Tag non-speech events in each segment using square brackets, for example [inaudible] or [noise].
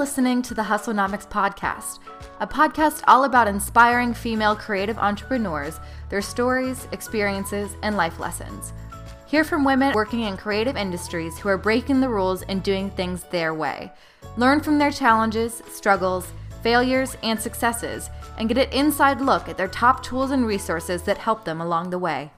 listening to the Hustlenomics Podcast, a podcast all about inspiring female creative entrepreneurs, their stories, experiences, and life lessons. Hear from women working in creative industries who are breaking the rules and doing things their way. Learn from their challenges, struggles, failures, and successes, and get an inside look at their top tools and resources that help them along the way.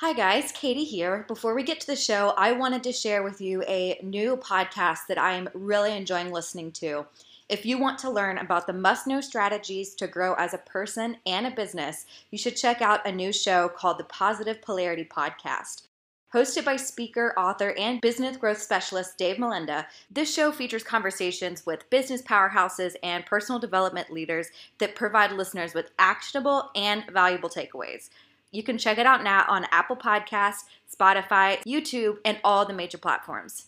Hi, guys, Katie here. Before we get to the show, I wanted to share with you a new podcast that I am really enjoying listening to. If you want to learn about the must know strategies to grow as a person and a business, you should check out a new show called the Positive Polarity Podcast. Hosted by speaker, author, and business growth specialist Dave Melinda, this show features conversations with business powerhouses and personal development leaders that provide listeners with actionable and valuable takeaways. You can check it out now on Apple Podcasts, Spotify, YouTube, and all the major platforms.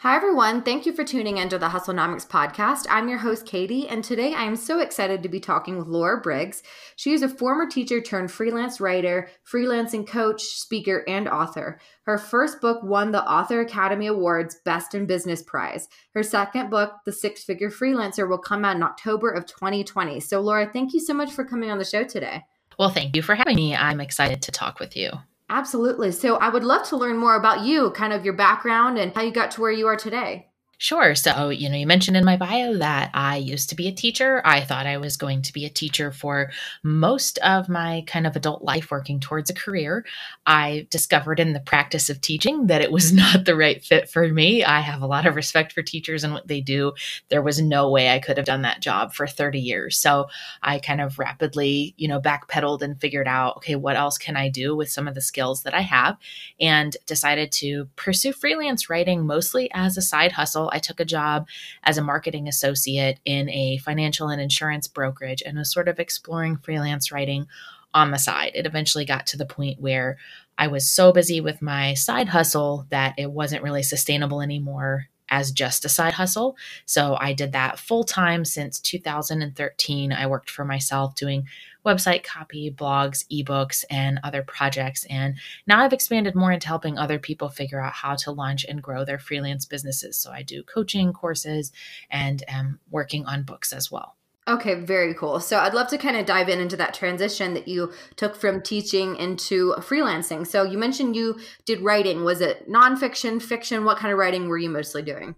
Hi, everyone. Thank you for tuning into the Hustlenomics podcast. I'm your host, Katie, and today I am so excited to be talking with Laura Briggs. She is a former teacher turned freelance writer, freelancing coach, speaker, and author. Her first book won the Author Academy Awards Best in Business Prize. Her second book, The Six Figure Freelancer, will come out in October of 2020. So, Laura, thank you so much for coming on the show today. Well, thank you for having me. I'm excited to talk with you. Absolutely. So, I would love to learn more about you, kind of your background and how you got to where you are today. Sure. So, you know, you mentioned in my bio that I used to be a teacher. I thought I was going to be a teacher for most of my kind of adult life working towards a career. I discovered in the practice of teaching that it was [laughs] not the right fit for me. I have a lot of respect for teachers and what they do. There was no way I could have done that job for 30 years. So, I kind of rapidly, you know, backpedaled and figured out, okay, what else can I do with some of the skills that I have and decided to pursue freelance writing mostly as a side hustle I took a job as a marketing associate in a financial and insurance brokerage and was sort of exploring freelance writing on the side. It eventually got to the point where I was so busy with my side hustle that it wasn't really sustainable anymore as just a side hustle. So I did that full time since 2013. I worked for myself doing website copy, blogs, ebooks, and other projects. And now I've expanded more into helping other people figure out how to launch and grow their freelance businesses. So I do coaching courses and am working on books as well. Okay, very cool. So I'd love to kind of dive in into that transition that you took from teaching into freelancing. So you mentioned you did writing. Was it nonfiction, fiction? What kind of writing were you mostly doing?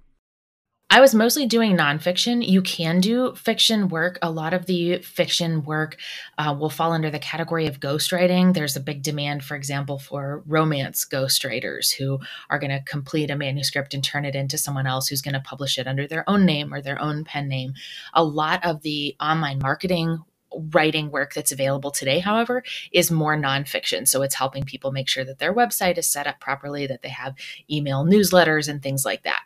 I was mostly doing nonfiction. You can do fiction work. A lot of the fiction work uh, will fall under the category of ghostwriting. There's a big demand, for example, for romance ghostwriters who are going to complete a manuscript and turn it into someone else who's going to publish it under their own name or their own pen name. A lot of the online marketing writing work that's available today, however, is more nonfiction. So it's helping people make sure that their website is set up properly, that they have email newsletters and things like that.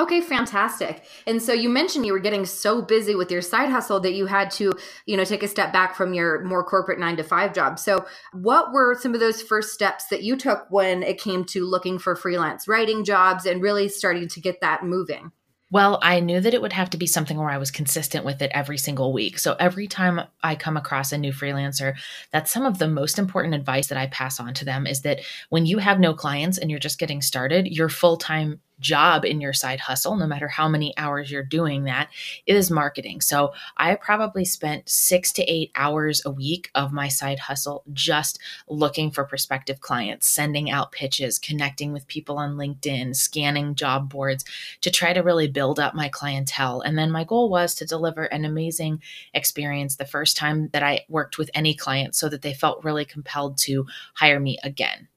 Okay, fantastic. And so you mentioned you were getting so busy with your side hustle that you had to, you know, take a step back from your more corporate 9 to 5 job. So, what were some of those first steps that you took when it came to looking for freelance writing jobs and really starting to get that moving? Well, I knew that it would have to be something where I was consistent with it every single week. So every time I come across a new freelancer, that's some of the most important advice that I pass on to them is that when you have no clients and you're just getting started, your full time job in your side hustle, no matter how many hours you're doing that, is marketing. So I probably spent six to eight hours a week of my side hustle just looking for prospective clients, sending out pitches, connecting with people on LinkedIn, scanning job boards to try to really build up my clientele. And then my goal was to deliver an amazing experience the first time that I worked with any client so that they felt really compelled to hire me again.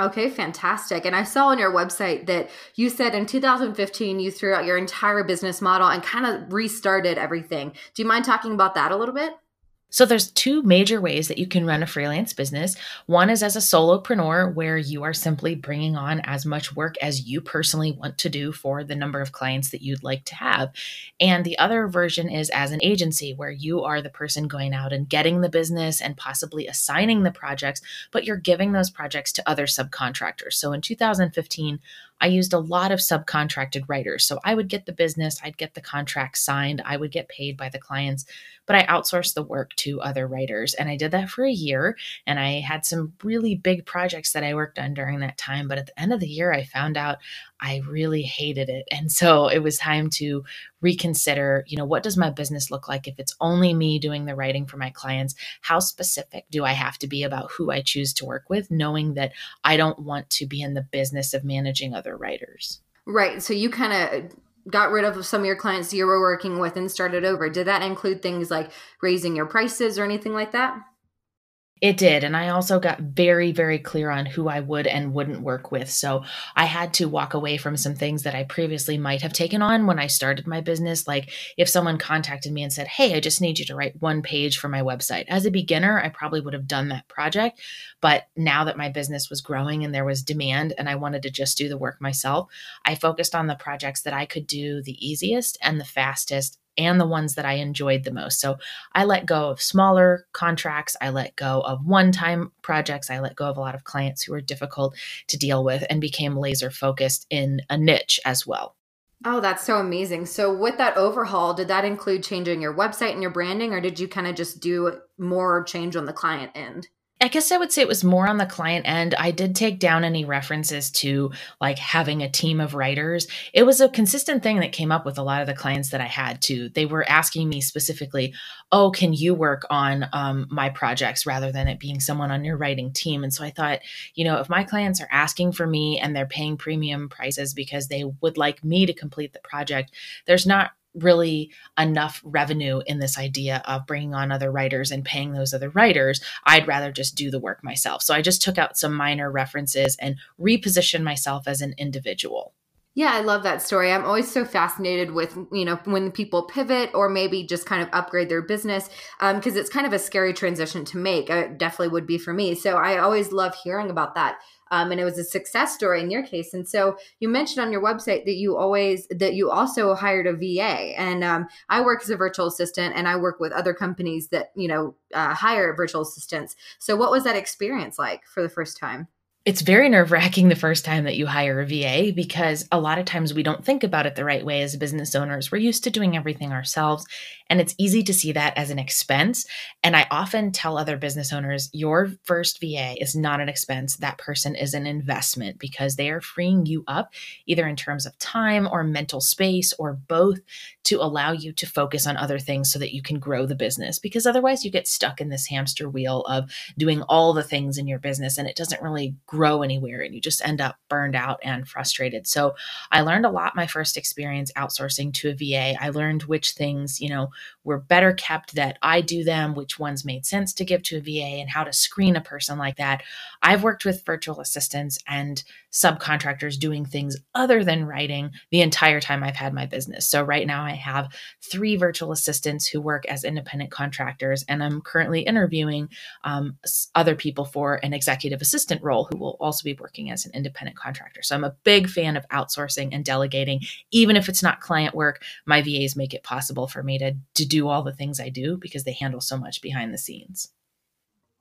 Okay, fantastic. And I saw on your website that you said in 2015 you threw out your entire business model and kind of restarted everything. Do you mind talking about that a little bit? So there's two major ways that you can run a freelance business. One is as a solopreneur where you are simply bringing on as much work as you personally want to do for the number of clients that you'd like to have. And the other version is as an agency where you are the person going out and getting the business and possibly assigning the projects, but you're giving those projects to other subcontractors. So in 2015, I used a lot of subcontracted writers. So I would get the business, I'd get the contract signed, I would get paid by the clients, but I outsourced the work to other writers. And I did that for a year. And I had some really big projects that I worked on during that time. But at the end of the year, I found out I really hated it. And so it was time to reconsider, you know, what does my business look like if it's only me doing the writing for my clients? How specific do I have to be about who I choose to work with, knowing that I don't want to be in the business of managing other writers? Right. So you kind of got rid of some of your clients you were working with and started over. Did that include things like raising your prices or anything like that? It did. And I also got very, very clear on who I would and wouldn't work with. So I had to walk away from some things that I previously might have taken on when I started my business. Like if someone contacted me and said, Hey, I just need you to write one page for my website. As a beginner, I probably would have done that project. But now that my business was growing and there was demand and I wanted to just do the work myself, I focused on the projects that I could do the easiest and the fastest and the ones that I enjoyed the most. So I let go of smaller contracts. I let go of one time projects. I let go of a lot of clients who were difficult to deal with and became laser focused in a niche as well. Oh, that's so amazing. So, with that overhaul, did that include changing your website and your branding, or did you kind of just do more change on the client end? I guess I would say it was more on the client end. I did take down any references to like having a team of writers. It was a consistent thing that came up with a lot of the clients that I had too. They were asking me specifically, "Oh, can you work on um, my projects rather than it being someone on your writing team?" And so I thought, you know, if my clients are asking for me and they're paying premium prices because they would like me to complete the project, there's not really enough revenue in this idea of bringing on other writers and paying those other writers. I'd rather just do the work myself. So I just took out some minor references and repositioned myself as an individual. Yeah, I love that story. I'm always so fascinated with, you know, when people pivot or maybe just kind of upgrade their business because um, it's kind of a scary transition to make. It definitely would be for me. So I always love hearing about that um, and it was a success story in your case. And so you mentioned on your website that you always that you also hired a VA, and um, I work as a virtual assistant, and I work with other companies that you know uh, hire virtual assistants. So what was that experience like for the first time? It's very nerve wracking the first time that you hire a VA because a lot of times we don't think about it the right way as business owners. We're used to doing everything ourselves, and it's easy to see that as an expense. And I often tell other business owners your first VA is not an expense. That person is an investment because they are freeing you up, either in terms of time or mental space or both, to allow you to focus on other things so that you can grow the business. Because otherwise, you get stuck in this hamster wheel of doing all the things in your business and it doesn't really grow anywhere and you just end up burned out and frustrated. So I learned a lot my first experience outsourcing to a VA. I learned which things, you know, were better kept that I do them, which ones made sense to give to a VA and how to screen a person like that. I've worked with virtual assistants and subcontractors doing things other than writing the entire time I've had my business. So right now I have 3 virtual assistants who work as independent contractors and I'm currently interviewing um, other people for an executive assistant role who will also be working as an independent contractor. So I'm a big fan of outsourcing and delegating. Even if it's not client work, my VAs make it possible for me to, to do all the things I do because they handle so much behind the scenes.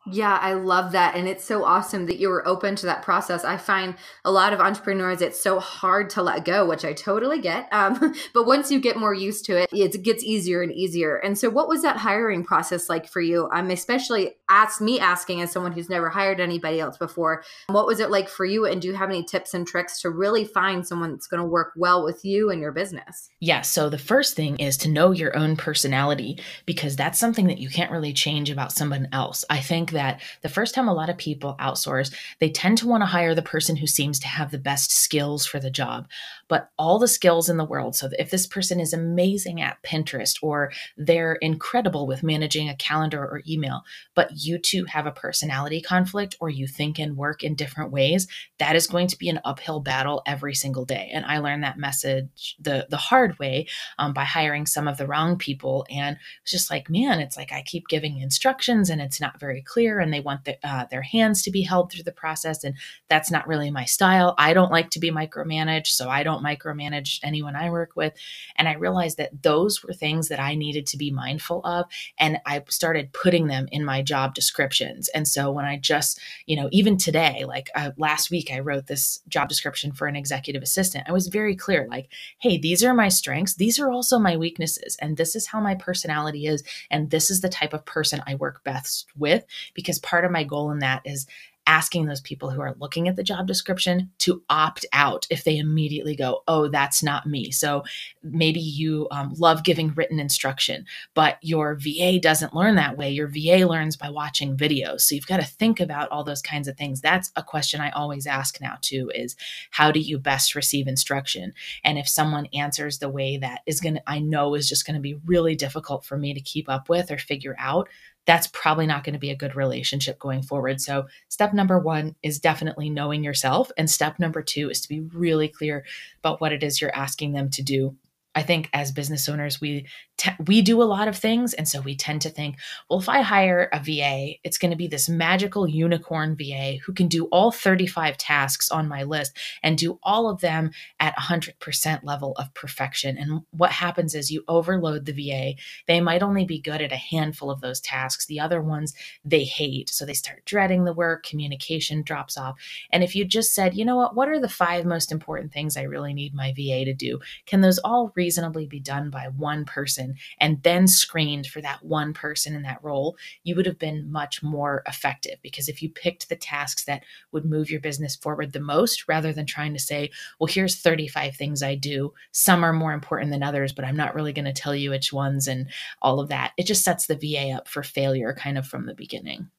Yeah, I love that. And it's so awesome that you were open to that process. I find a lot of entrepreneurs, it's so hard to let go, which I totally get. Um, [laughs] but once you get more used to it, it gets easier and easier. And so, what was that hiring process like for you? I'm um, especially asked me asking as someone who's never hired anybody else before. What was it like for you? And do you have any tips and tricks to really find someone that's going to work well with you and your business? Yeah. So, the first thing is to know your own personality because that's something that you can't really change about someone else. I think that the first time a lot of people outsource, they tend to want to hire the person who seems to have the best skills for the job. But all the skills in the world, so if this person is amazing at Pinterest or they're incredible with managing a calendar or email, but you two have a personality conflict or you think and work in different ways, that is going to be an uphill battle every single day. And I learned that message the the hard way um, by hiring some of the wrong people. And it's just like, man, it's like I keep giving instructions and it's not very clear and they want the, uh, their hands to be held through the process. And that's not really my style. I don't like to be micromanaged, so I don't micromanage anyone I work with. And I realized that those were things that I needed to be mindful of. And I started putting them in my job descriptions. And so when I just, you know, even today, like uh, last week, I wrote this job description for an executive assistant. I was very clear, like, hey, these are my strengths. These are also my weaknesses. And this is how my personality is. And this is the type of person I work best with because part of my goal in that is asking those people who are looking at the job description to opt out if they immediately go, Oh, that's not me. So maybe you um, love giving written instruction, but your VA doesn't learn that way. Your VA learns by watching videos. So you've got to think about all those kinds of things. That's a question I always ask now, too, is how do you best receive instruction? And if someone answers the way that is going to, I know is just going to be really difficult for me to keep up with or figure out, that's probably not going to be a good relationship going forward. So, step number one is definitely knowing yourself. And step number two is to be really clear about what it is you're asking them to do I think as business owners, we te- we do a lot of things, and so we tend to think, well, if I hire a VA, it's going to be this magical unicorn VA who can do all 35 tasks on my list and do all of them at 100% level of perfection. And what happens is you overload the VA. They might only be good at a handful of those tasks. The other ones they hate, so they start dreading the work. Communication drops off. And if you just said, you know what, what are the five most important things I really need my VA to do? Can those all reasonably be done by one person and then screened for that one person in that role, you would have been much more effective. Because if you picked the tasks that would move your business forward the most, rather than trying to say, well, here's 35 things I do, some are more important than others, but I'm not really going to tell you which ones and all of that, it just sets the VA up for failure kind of from the beginning.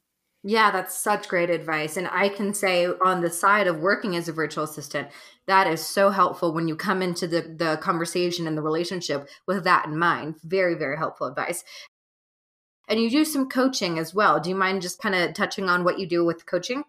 Yeah, that's such great advice. And I can say on the side of working as a virtual assistant, that is so helpful when you come into the, the conversation and the relationship with that in mind. Very, very helpful advice. And you do some coaching as well. Do you mind just kind of touching on what you do with coaching?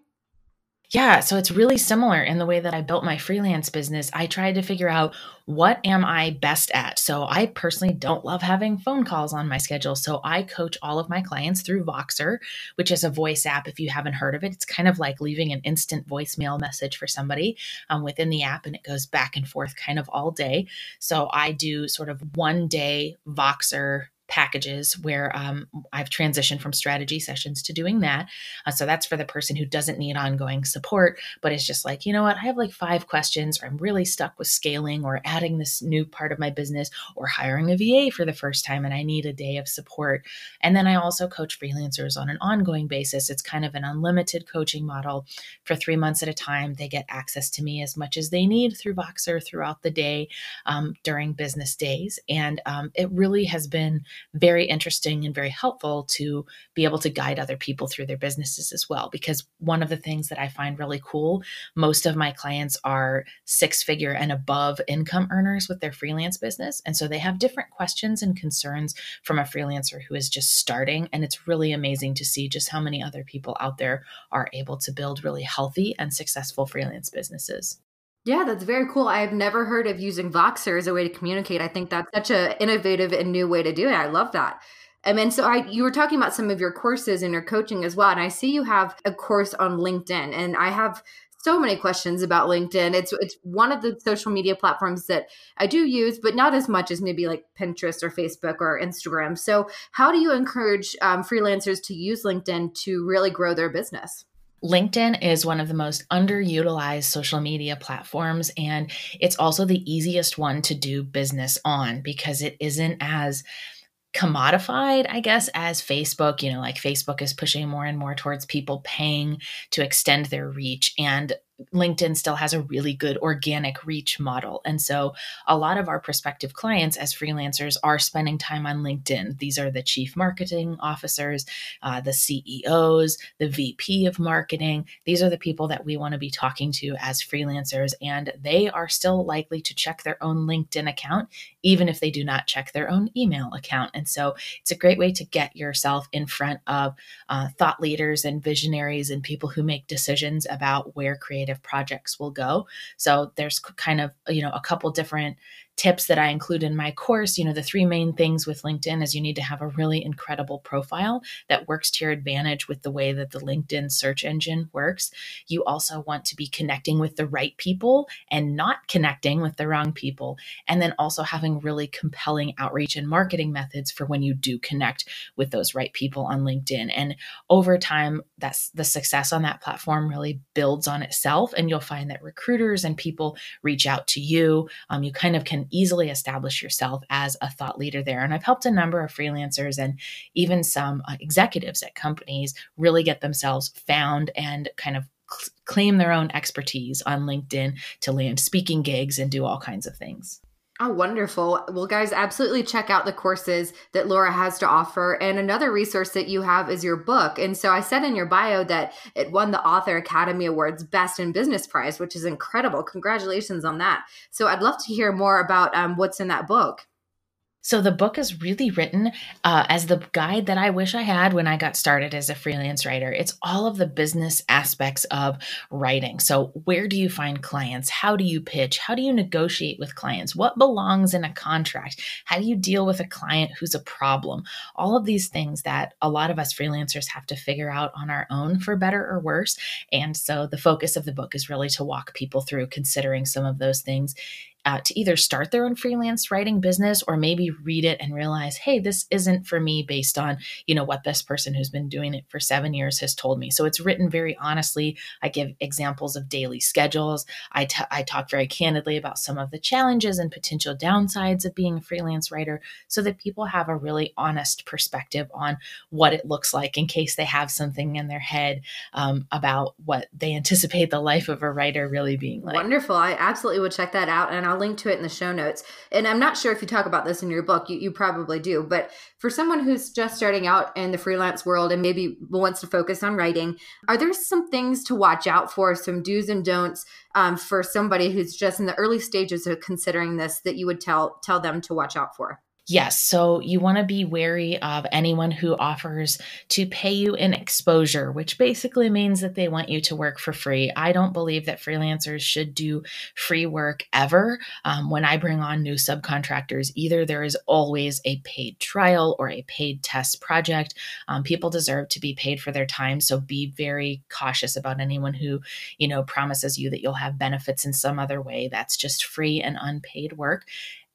Yeah, so it's really similar in the way that I built my freelance business. I tried to figure out what am I best at. So I personally don't love having phone calls on my schedule. So I coach all of my clients through Voxer, which is a voice app. If you haven't heard of it, it's kind of like leaving an instant voicemail message for somebody um, within the app, and it goes back and forth kind of all day. So I do sort of one day Voxer packages where um, I've transitioned from strategy sessions to doing that. Uh, so that's for the person who doesn't need ongoing support, but it's just like, you know what, I have like five questions, or I'm really stuck with scaling or adding this new part of my business or hiring a VA for the first time and I need a day of support. And then I also coach freelancers on an ongoing basis. It's kind of an unlimited coaching model for three months at a time. They get access to me as much as they need through Voxer throughout the day um, during business days. And um, it really has been very interesting and very helpful to be able to guide other people through their businesses as well. Because one of the things that I find really cool, most of my clients are six figure and above income earners with their freelance business. And so they have different questions and concerns from a freelancer who is just starting. And it's really amazing to see just how many other people out there are able to build really healthy and successful freelance businesses. Yeah, that's very cool. I've never heard of using Voxer as a way to communicate. I think that's such an innovative and new way to do it. I love that. I mean, so I you were talking about some of your courses and your coaching as well, and I see you have a course on LinkedIn, and I have so many questions about LinkedIn. It's it's one of the social media platforms that I do use, but not as much as maybe like Pinterest or Facebook or Instagram. So, how do you encourage um, freelancers to use LinkedIn to really grow their business? LinkedIn is one of the most underutilized social media platforms, and it's also the easiest one to do business on because it isn't as commodified, I guess, as Facebook. You know, like Facebook is pushing more and more towards people paying to extend their reach. And LinkedIn still has a really good organic reach model. And so a lot of our prospective clients as freelancers are spending time on LinkedIn. These are the chief marketing officers, uh, the CEOs, the VP of marketing. These are the people that we want to be talking to as freelancers. And they are still likely to check their own LinkedIn account, even if they do not check their own email account. And so it's a great way to get yourself in front of uh, thought leaders and visionaries and people who make decisions about where creative creative projects will go. So there's kind of, you know, a couple different tips that I include in my course, you know, the three main things with LinkedIn is you need to have a really incredible profile that works to your advantage with the way that the LinkedIn search engine works. You also want to be connecting with the right people and not connecting with the wrong people. And then also having really compelling outreach and marketing methods for when you do connect with those right people on LinkedIn. And over time, that's the success on that platform really builds on itself. And you'll find that recruiters and people reach out to you. Um, you kind of can easily establish yourself as a thought leader there. And I've helped a number of freelancers and even some uh, executives at companies really get themselves found and kind of claim their own expertise on LinkedIn to land speaking gigs and do all kinds of things. Oh, wonderful. Well, guys, absolutely check out the courses that Laura has to offer. And another resource that you have is your book. And so I said in your bio that it won the Author Academy Awards Best in Business Prize, which is incredible. Congratulations on that. So I'd love to hear more about um, what's in that book. So the book is really written uh, as the guide that I wish I had when I got started as a freelance writer. It's all of the business aspects of writing. So where do you find clients? How do you pitch? How do you negotiate with clients? What belongs in a contract? How do you deal with a client who's a problem? All of these things that a lot of us freelancers have to figure out on our own for better or worse. And so the focus of the book is really to walk people through considering some of those things uh, to either start their own freelance writing business or maybe read it and realize, hey, this isn't for me based on you know what this person who's been doing it for seven years has told me. So it's written very honestly. I give examples of daily schedules. I, t- I talk very candidly about some of the challenges and potential downsides of being a freelance writer, so that people have a really honest perspective on what it looks like in case they have something in their head um, about what they anticipate the life of a writer really being like. Wonderful. I absolutely would check that out and I'll link to it in the show notes. And I'm not sure if you talk about this in your book, you, you probably do. But for someone who's just starting out in the freelance world and maybe wants to focus on writing, are there some things to watch out for, some do's and don'ts um, for somebody who's just in the early stages of considering this that you would tell tell them to watch out for? Yes. So you want to be wary of anyone who offers to pay you in exposure, which basically means that they want you to work for free. I don't believe that freelancers should do free work ever. Um, when I bring on new subcontractors, either there is always a paid trial or a paid test project. Um, people deserve to be paid for their time. So be very cautious about anyone who, you know, promises you that you'll have benefits in some other way. That's just free and unpaid work.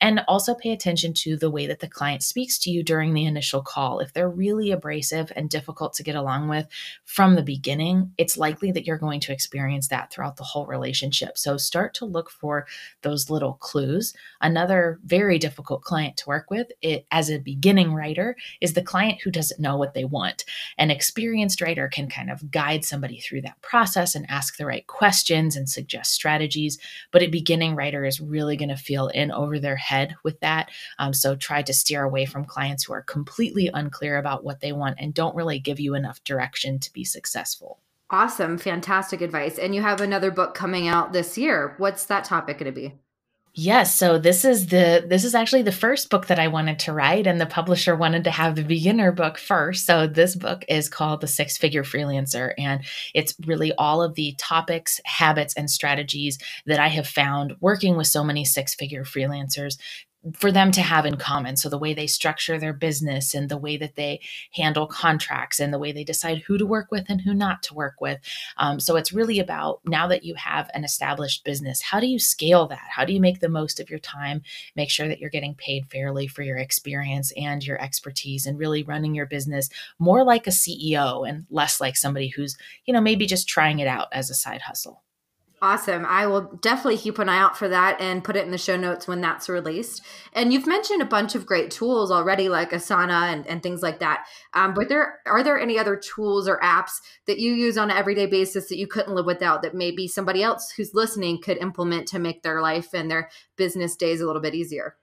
And also pay attention to the way that the client speaks to you during the initial call. If they're really abrasive and difficult to get along with from the beginning, it's likely that you're going to experience that throughout the whole relationship. So start to look for those little clues. Another very difficult client to work with it, as a beginning writer is the client who doesn't know what they want. An experienced writer can kind of guide somebody through that process and ask the right questions and suggest strategies. But a beginning writer is really going to feel in over their head ahead with that. Um, so try to steer away from clients who are completely unclear about what they want and don't really give you enough direction to be successful. Awesome. Fantastic advice. And you have another book coming out this year. What's that topic going to be? Yes, so this is the this is actually the first book that I wanted to write and the publisher wanted to have the beginner book first. So this book is called The Six Figure Freelancer and it's really all of the topics, habits and strategies that I have found working with so many six-figure freelancers for them to have in common. So the way they structure their business and the way that they handle contracts and the way they decide who to work with and who not to work with. Um, so it's really about now that you have an established business, how do you scale that? How do you make the most of your time? Make sure that you're getting paid fairly for your experience and your expertise and really running your business more like a CEO and less like somebody who's, you know, maybe just trying it out as a side hustle. Awesome. I will definitely keep an eye out for that and put it in the show notes when that's released. And you've mentioned a bunch of great tools already, like Asana and, and things like that. Um, but there are there any other tools or apps that you use on an everyday basis that you couldn't live without that maybe somebody else who's listening could implement to make their life and their business days a little bit easier?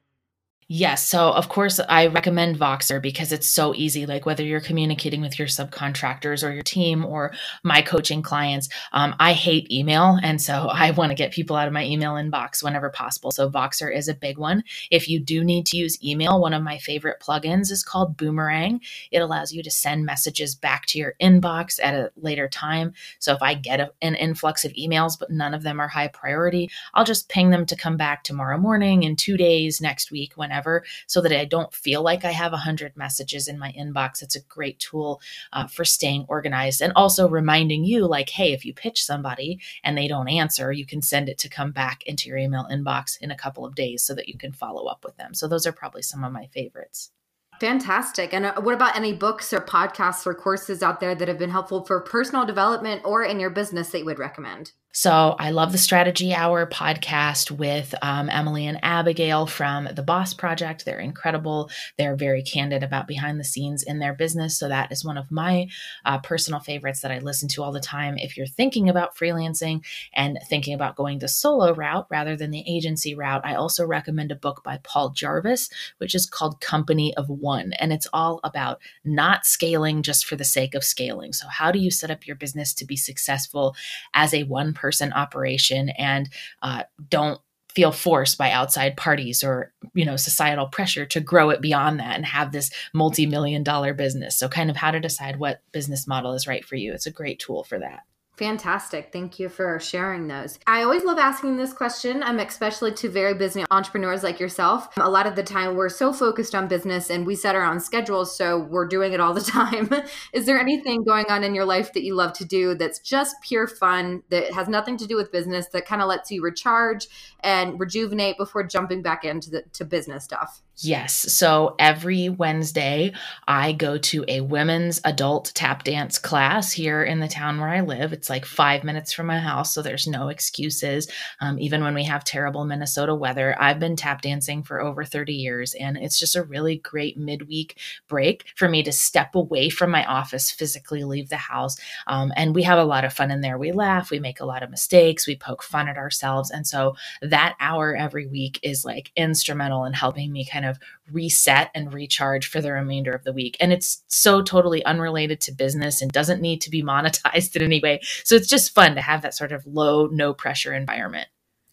Yes. So, of course, I recommend Voxer because it's so easy. Like, whether you're communicating with your subcontractors or your team or my coaching clients, um, I hate email. And so, [laughs] I want to get people out of my email inbox whenever possible. So, Voxer is a big one. If you do need to use email, one of my favorite plugins is called Boomerang. It allows you to send messages back to your inbox at a later time. So, if I get a, an influx of emails, but none of them are high priority, I'll just ping them to come back tomorrow morning, in two days, next week, whenever whenever so that I don't feel like I have 100 messages in my inbox. It's a great tool uh, for staying organized and also reminding you, like, hey, if you pitch somebody and they don't answer, you can send it to come back into your email inbox in a couple of days so that you can follow up with them. So those are probably some of my favorites. Fantastic. And uh, what about any books or podcasts or courses out there that have been helpful for personal development or in your business that you would recommend? So I love the Strategy Hour podcast with um, Emily and Abigail from the Boss Project. They're incredible. They're very candid about behind the scenes in their business. So that is one of my uh, personal favorites that I listen to all the time. If you're thinking about freelancing and thinking about going the solo route rather than the agency route, I also recommend a book by Paul Jarvis, which is called Company of One. And it's all about not scaling just for the sake of scaling. So, how do you set up your business to be successful as a one person operation and uh, don't feel forced by outside parties or you know societal pressure to grow it beyond that and have this multi-million dollar business. So kind of how to decide what business model is right for you. It's a great tool for that Fantastic. Thank you for sharing those. I always love asking this question, um, especially to very busy entrepreneurs like yourself. A lot of the time, we're so focused on business and we set our own schedules, so we're doing it all the [laughs] time. Is there anything going on in your life that you love to do that's just pure fun, that has nothing to do with business, that kind of lets you recharge and rejuvenate before jumping back into the to business stuff? Yes. So every Wednesday, I go to a women's adult tap dance class here in the town where I live. It's like five minutes from my house, so there's no excuses. Um, even when we have terrible Minnesota weather, I've been tap dancing for over 30 years, and it's just a really great midweek break for me to step away from my office, physically leave the house. Um, and we have a lot of fun in there. We laugh, we make a lot of mistakes, we poke fun at ourselves. And so that hour every week is like instrumental in helping me kind of of reset and recharge for the remainder of the week. And it's so totally unrelated to business and doesn't need to be [laughs] monetized in any way. So it's just fun to have that sort of low, no pressure environment.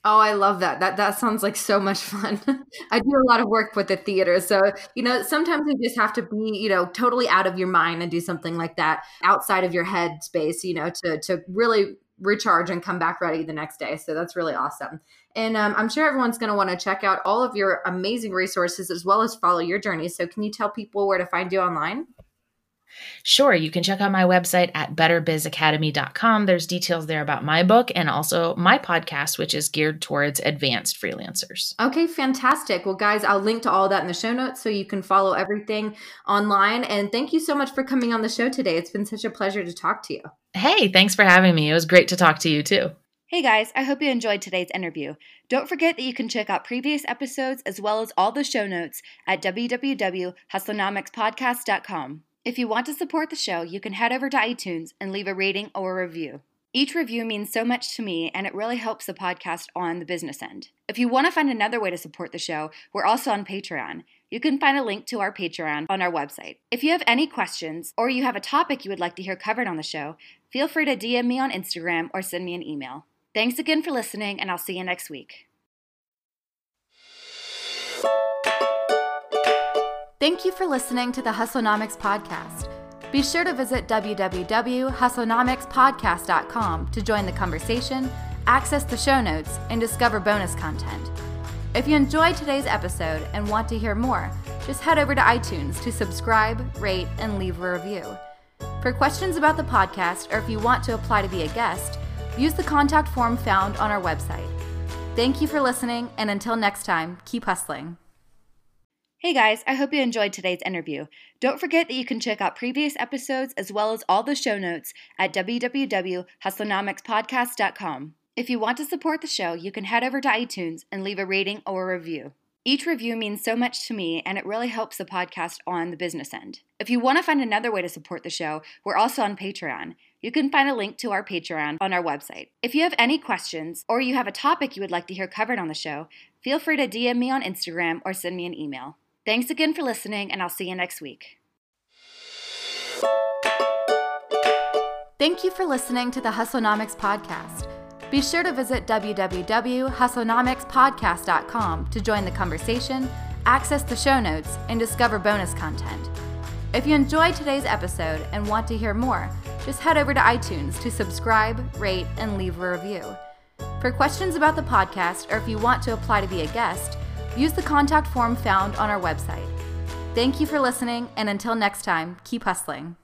Oh, I love that. That that sounds like so much fun. [laughs] I do a lot of work with the theater. So, you know, sometimes you just have to be, you know, totally out of your mind and do something like that outside of your head space, you know, to to really recharge and come back ready the next day. So that's really awesome. And um, I'm sure everyone's going to want to check out all of your amazing resources as well as follow your journey. So, can you tell people where to find you online? Sure, you can check out my website at betterbizacademy.com. There's details there about my book and also my podcast, which is geared towards advanced freelancers. Okay, fantastic. Well, guys, I'll link to all that in the show notes so you can follow everything online. And thank you so much for coming on the show today. It's been such a pleasure to talk to you. Hey, thanks for having me. It was great to talk to you too. Hey guys, I hope you enjoyed today's interview. Don't forget that you can check out previous episodes as well as all the show notes at www.hustlenomicspodcast.com. If you want to support the show, you can head over to iTunes and leave a rating or a review. Each review means so much to me, and it really helps the podcast on the business end. If you want to find another way to support the show, we're also on Patreon. You can find a link to our Patreon on our website. If you have any questions or you have a topic you would like to hear covered on the show, feel free to DM me on Instagram or send me an email. Thanks again for listening, and I'll see you next week. Thank you for listening to the Hustlenomics Podcast. Be sure to visit www.hustlenomicspodcast.com to join the conversation, access the show notes, and discover bonus content. If you enjoyed today's episode and want to hear more, just head over to iTunes to subscribe, rate, and leave a review. For questions about the podcast or if you want to apply to be a guest, use the contact form found on our website. Thank you for listening, and until next time, keep hustling. Hey guys, I hope you enjoyed today's interview. Don't forget that you can check out previous episodes as well as all the show notes at www.hustlenomicspodcast.com. If you want to support the show, you can head over to iTunes and leave a rating or a review. Each review means so much to me, and it really helps the podcast on the business end. If you want to find another way to support the show, we're also on Patreon. You can find a link to our Patreon on our website. If you have any questions or you have a topic you would like to hear covered on the show, feel free to DM me on Instagram or send me an email. Thanks again for listening, and I'll see you next week. Thank you for listening to the Hustlenomics podcast. Be sure to visit www.hustlenomicspodcast.com to join the conversation, access the show notes, and discover bonus content. If you enjoyed today's episode and want to hear more, just head over to iTunes to subscribe, rate, and leave a review. For questions about the podcast or if you want to apply to be a guest, use the contact form found on our website. Thank you for listening, and until next time, keep hustling.